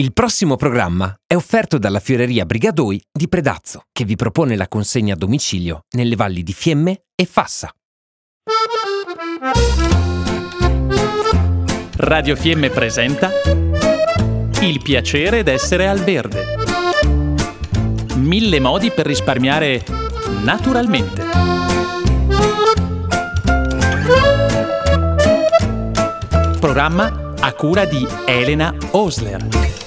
Il prossimo programma è offerto dalla Fioreria Brigadoi di Predazzo, che vi propone la consegna a domicilio nelle valli di Fiemme e Fassa. Radio Fiemme presenta Il piacere d'essere al verde. Mille modi per risparmiare naturalmente. Programma a cura di Elena Osler.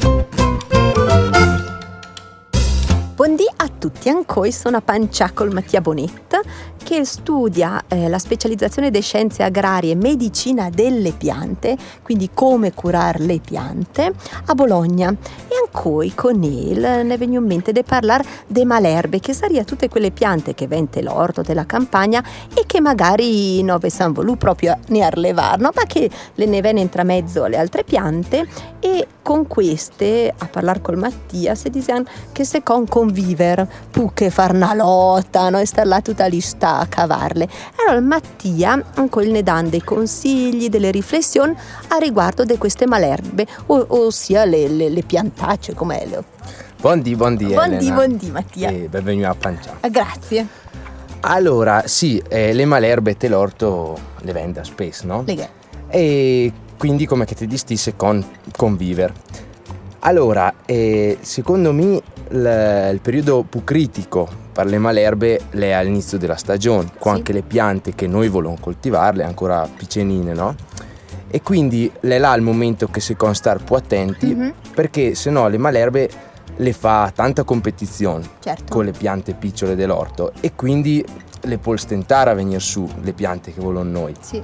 Tutti, ancora sono a Pancia col Mattia Bonetta che studia eh, la specializzazione di scienze agrarie e medicina delle piante, quindi come curare le piante, a Bologna. E ancora con il ne veniva in mente di parlare delle malerbe, che sarebbero tutte quelle piante che vente l'orto della campagna e che magari non avessero voluto proprio ne arlevarno, ma che le ne vengono intramezzo alle altre piante e con queste, a parlare col Mattia, si dice che se con convivere, più che far una lotta, no? e star là tutta lista a cavarle. Allora Mattia ancora ne dà dei consigli, delle riflessioni a riguardo di queste malerbe, o, ossia le, le, le piantacce come le... Buondì, buondì Buondì, Elena. buondì Mattia. E benvenuto a Pancia. Ah, Grazie. Allora, sì, eh, le malerbe te l'orto le vende spesso, no? Leghe. E quindi come che ti distisse con convivere. Allora, eh, secondo me il, il periodo più critico per le malerbe è all'inizio della stagione, Sì. anche le piante che noi vogliamo coltivarle ancora piccenine, no? E quindi è là il momento che si con star più attenti, Mhm, perché se no le malerbe le fa tanta competizione certo. con le piante picciole dell'orto e quindi le può stentare a venire su le piante che vogliono noi. Sì.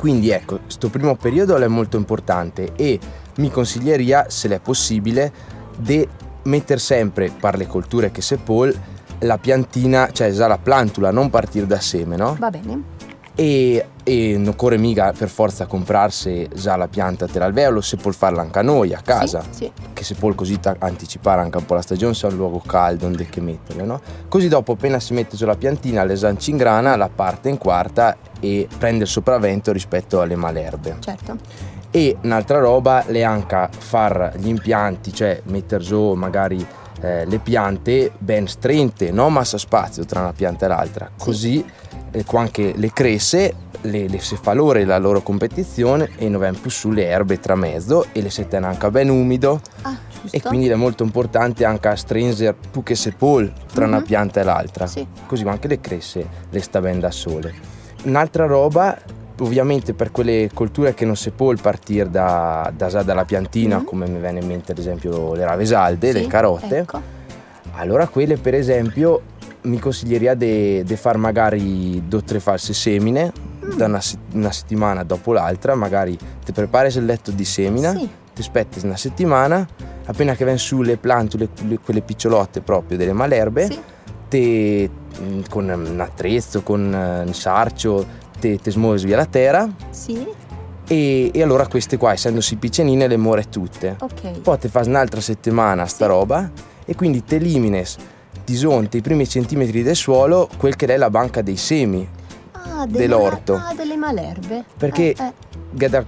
Quindi ecco, questo primo periodo è molto importante e mi consiglieria, se l'è possibile, di mettere sempre per le colture che se pol la piantina, cioè già la plantula, non partire da seme, no? Va bene. E, e non corre mica per forza comprarsi già la pianta te l'alveolo, se può farla anche a noi a casa Sì, sì. che si può così ta- anticipare anche un po' la stagione se è un luogo caldo onde che metterle, no? Così dopo appena si mette sulla piantina le zancingrana, la parte in quarta e prende il sopravvento rispetto alle malerbe. certo. E un'altra roba è anche far gli impianti, cioè mettere giù magari eh, le piante ben strette, non massa spazio tra una pianta e l'altra, così qua anche le cresse le, le si fa loro la loro competizione e non vengono più sulle erbe tra mezzo e le si tiene anche ben umido Ah, e quindi è molto importante anche a stringere più che sepol tra una Mhm. pianta e l'altra. Sì. Così anche le cresse le sta ben da sole. Un'altra roba, ovviamente per quelle colture che non si può partire da, da già dalla piantina, Mhm. come mi viene in mente ad esempio le ravesalde, Sì, le carote, Ecco. allora quelle per esempio mi consiglieria di fare magari due o tre false semine Mm. da una, una settimana dopo l'altra, magari ti prepari il letto di semina Sì. ti aspetti una settimana, appena che vengono su le plantule, le- quelle picciolotte proprio delle malerbe, Sì. te, mm, con un attrezzo, con eh, un sarcio, te, te smuovi via la terra Sì. e, e allora queste qua, essendosi piccenine, le muore tutte. Ok. Poi te fai un'altra settimana sta roba e quindi te elimini di zonte i primi centimetri del suolo quel che è la banca dei semi. Ah, dell'orto. ma- Ah, delle malerbe. Perché Eh, eh.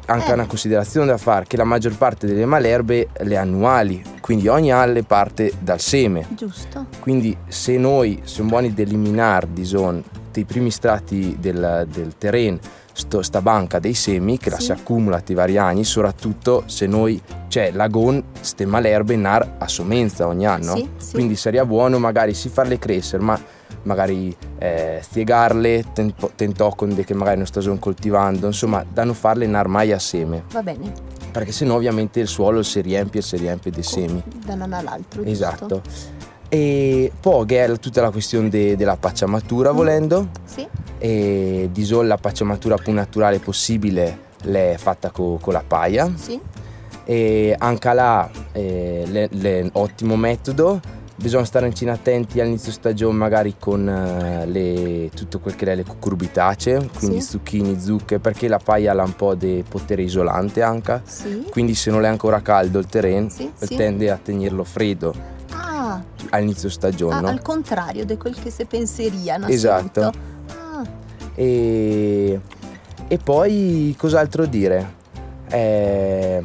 Anche Eh. una considerazione da fare che la maggior parte delle malerbe le annuali, quindi ogni alle parte dal seme. Giusto. Quindi se noi siamo buoni ad eliminare dison, dei primi strati del, del terreno sto- sta banca dei semi che la Sì. si accumula a vari anni, soprattutto se noi, cioè l'agon, ste malerbe nar a somenza ogni anno. Sì, sì. Quindi sarebbe buono magari si farle crescere, ma magari eh, spiegarle, tempo- tentò con de che magari non sto coltivando, insomma, da non farle nar mai a seme, Va bene. perché sennò ovviamente il suolo si riempie e si riempie di semi. Da non all'altro. giusto? E poi è tutta la questione de- della pacciamatura Mm. volendo, Sì. e di solito la pacciamatura più naturale possibile l'è fatta con la paia Sì. e anche là eh, l'è un ottimo metodo bisogna stare in attenti all'inizio stagione magari con eh, le, tutto quel che è le cucurbitacee quindi Sì. zucchini, zucche perché la paia ha un po' di potere isolante anche Sì. quindi se non è ancora caldo il terreno Sì, tende a tenerlo freddo all'inizio stagione ah, no? al contrario di quel che si penseria? Esatto. Ah, E, e poi cos'altro dire? Eh,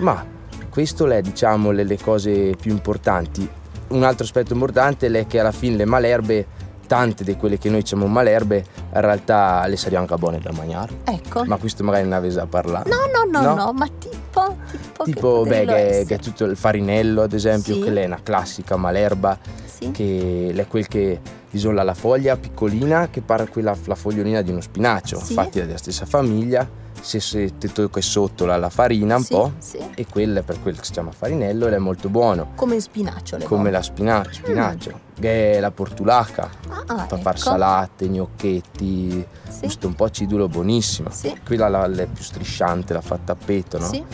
ma questo è diciamo le, le cose più importanti. Un altro aspetto importante è che alla fine le malerbe tante di quelle che noi diciamo malerbe in realtà le sarebbero anche buone da mangiare. Ecco. Ma questo magari ne aveva già parlato. No, no, no, No? no, ma tipo... Tipo, Tipo, che beh, che, che è tutto il farinello, ad esempio, Sì. che è una classica malerba, Sì. che è quel che isola la foglia piccolina, che pare quella la fogliolina di uno spinacio, Sì. fatti della stessa famiglia. Se, se te tocca sotto la, la farina un Sì, po', sì. e quella è per quel che si chiama farinello ed è molto buono. Come spinaccio le Come volte. la spina- spinacio, che è la portulacca, Ah, per ecco. far salate, gnocchetti, Sì. gusto un po' acidulo, buonissima. Sì. Quella la, la più strisciante, la fatta a petto, no? Sì.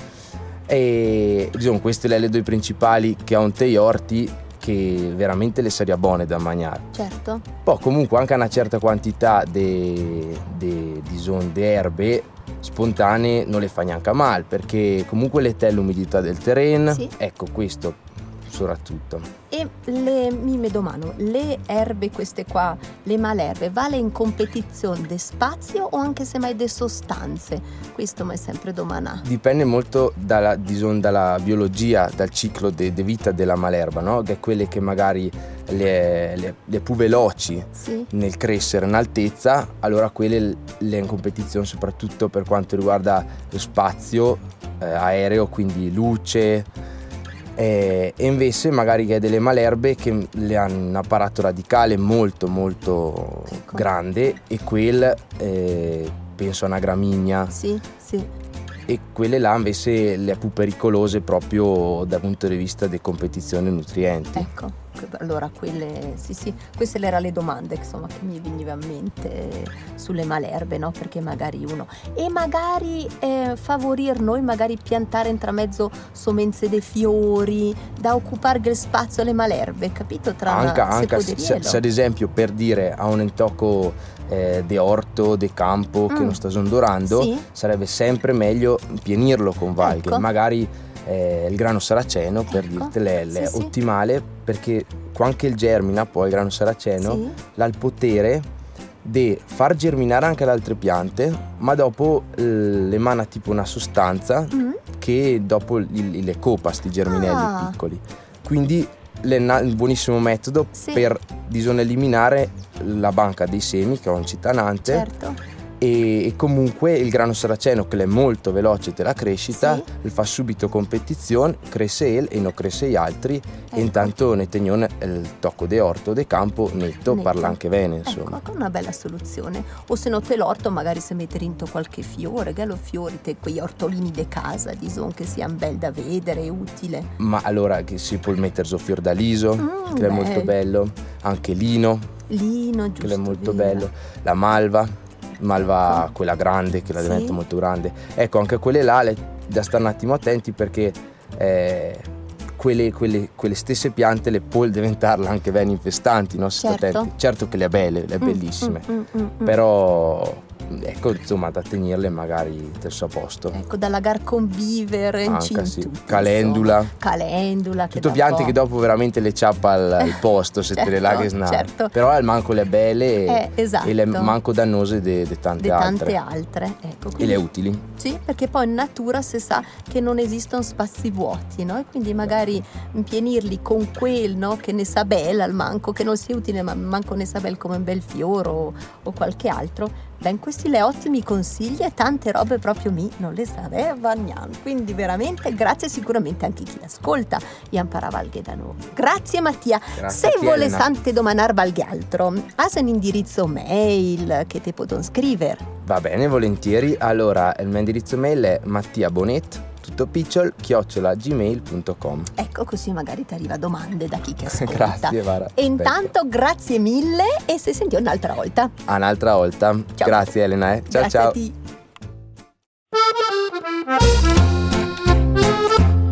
E diciamo, queste sono le due principali che ha un tei orti che veramente le sarebbe buone da mangiare. Certo. Poi comunque anche una certa quantità di erbe spontanee non le fa neanche male perché comunque le tè l'umidità del terreno, Sì. ecco questo soprattutto. E le, mi domando, le erbe queste qua, le malerbe, vale in competizione de spazio o anche se mai de sostanze? Questo mi è sempre domandato. Dipende molto dalla, dalla biologia, dal ciclo di vita della malerba, no? che è quelle che magari le, le, le più veloci Sì. nel crescere in altezza, allora quelle le in competizione soprattutto per quanto riguarda lo spazio eh, aereo, quindi luce. eh, e invece magari che è delle malerbe che le hanno un apparato radicale molto molto Ecco. grande e quel eh, penso a una gramigna Sì, sì. e quelle là invece le più pericolose proprio dal punto di vista di competizione nutrienti. Ecco. Allora, quelle, sì, sì, queste erano le domande insomma, che mi venivano in mente sulle malerbe, no? Perché magari uno. E magari eh, favorir noi, magari piantare intramezzo somenze dei fiori, da occupare il spazio alle malerbe, capito? Tra anche, una anche se, sepoderiello. se ad esempio per dire a un intocco eh, di orto, di campo che Mm. non sta sondorando, Sì. sarebbe sempre meglio pienirlo con valghe. Ecco. Magari eh, il grano saraceno, per Ecco. dirtele, è Sì, sì. ottimale perché quando il germina poi il grano saraceno Sì. ha il potere di far germinare anche le altre piante, ma dopo eh, emana tipo una sostanza Mm. che dopo li- le copa sti germinelli Ah. piccoli. Quindi è un buonissimo metodo Sì. per diciamo, eliminare la banca dei semi che è un cittadante Certo. E, comunque il grano saraceno che è molto veloce della crescita Sì. fa subito competizione, cresce il e non cresce gli altri Ecco. e intanto ne teniamo il tocco di orto, di campo netto, Netto. parla anche bene insomma. Ecco, una bella soluzione. O se no te l'orto magari se mettere into qualche fiore, che lo fiori, te, quegli ortolini de casa, dison che siano bel da vedere, e utile. Ma allora che si può mettere Zofiordaliso, Mm, che è molto bello, anche lino, Lino, giusto. che è molto vero. bello, la malva, malva Ecco. quella grande che la Sì. diventa molto grande. Ecco, anche quelle là le- da stare un attimo attenti perché eh, quelle, quelle- quelle stesse piante le può diventarle anche bene infestanti, no? Se Certo. attenti. Certo che le ha belle, le ha Mm, bellissime, mm, mm, mm, mm. però ecco, insomma, da tenerle magari del suo posto. Ecco, da lagar convivere, Anche in sì. Calendula. Calendula. Tutto piante che dopo veramente le ciappa al, al posto se te le Certo, laghe snare. certo. Però al manco le belle e, Eh, esatto. e le manco dannose di tante Di altre. tante altre. Ecco, E quindi- le utili. Sì, perché poi in natura si sa che non esistono spazi vuoti, no? E quindi magari impienirli con quel no? che ne sa bella al manco, che non sia utile, ma manco ne sa bel come un bel fiore o, o qualche altro. Ben, questi le ottimi consigli e tante robe proprio mi non le sapeva neanche. Quindi veramente grazie sicuramente anche chi ascolta e imparava alghe da noi. Grazie Mattia. Grazie Se a te, vuole Elena. sante domandare qualche altro, hai un indirizzo mail che ti possono scrivere. Va bene, volentieri. Allora, il mio indirizzo mail è mattiabonet, tutto picciol, chiocciola gmail.com. Ecco così magari ti arriva domande da chi che ascolta. Grazie, Vara. E intanto grazie mille e se sentiamo un'altra volta. A un'altra volta. Ciao. Grazie Elena. eh. Ciao grazie ciao. a ti.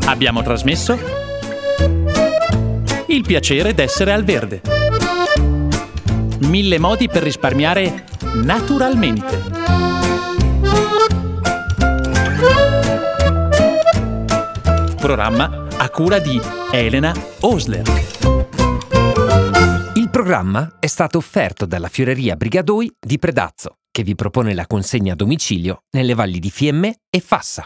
Abbiamo trasmesso Il piacere d'essere al verde. Mille modi per risparmiare naturalmente. Programma a cura di Elena Osler. Il programma è stato offerto dalla Fioreria Brigadoi di Predazzo, che vi propone la consegna a domicilio nelle valli di Fiemme e Fassa.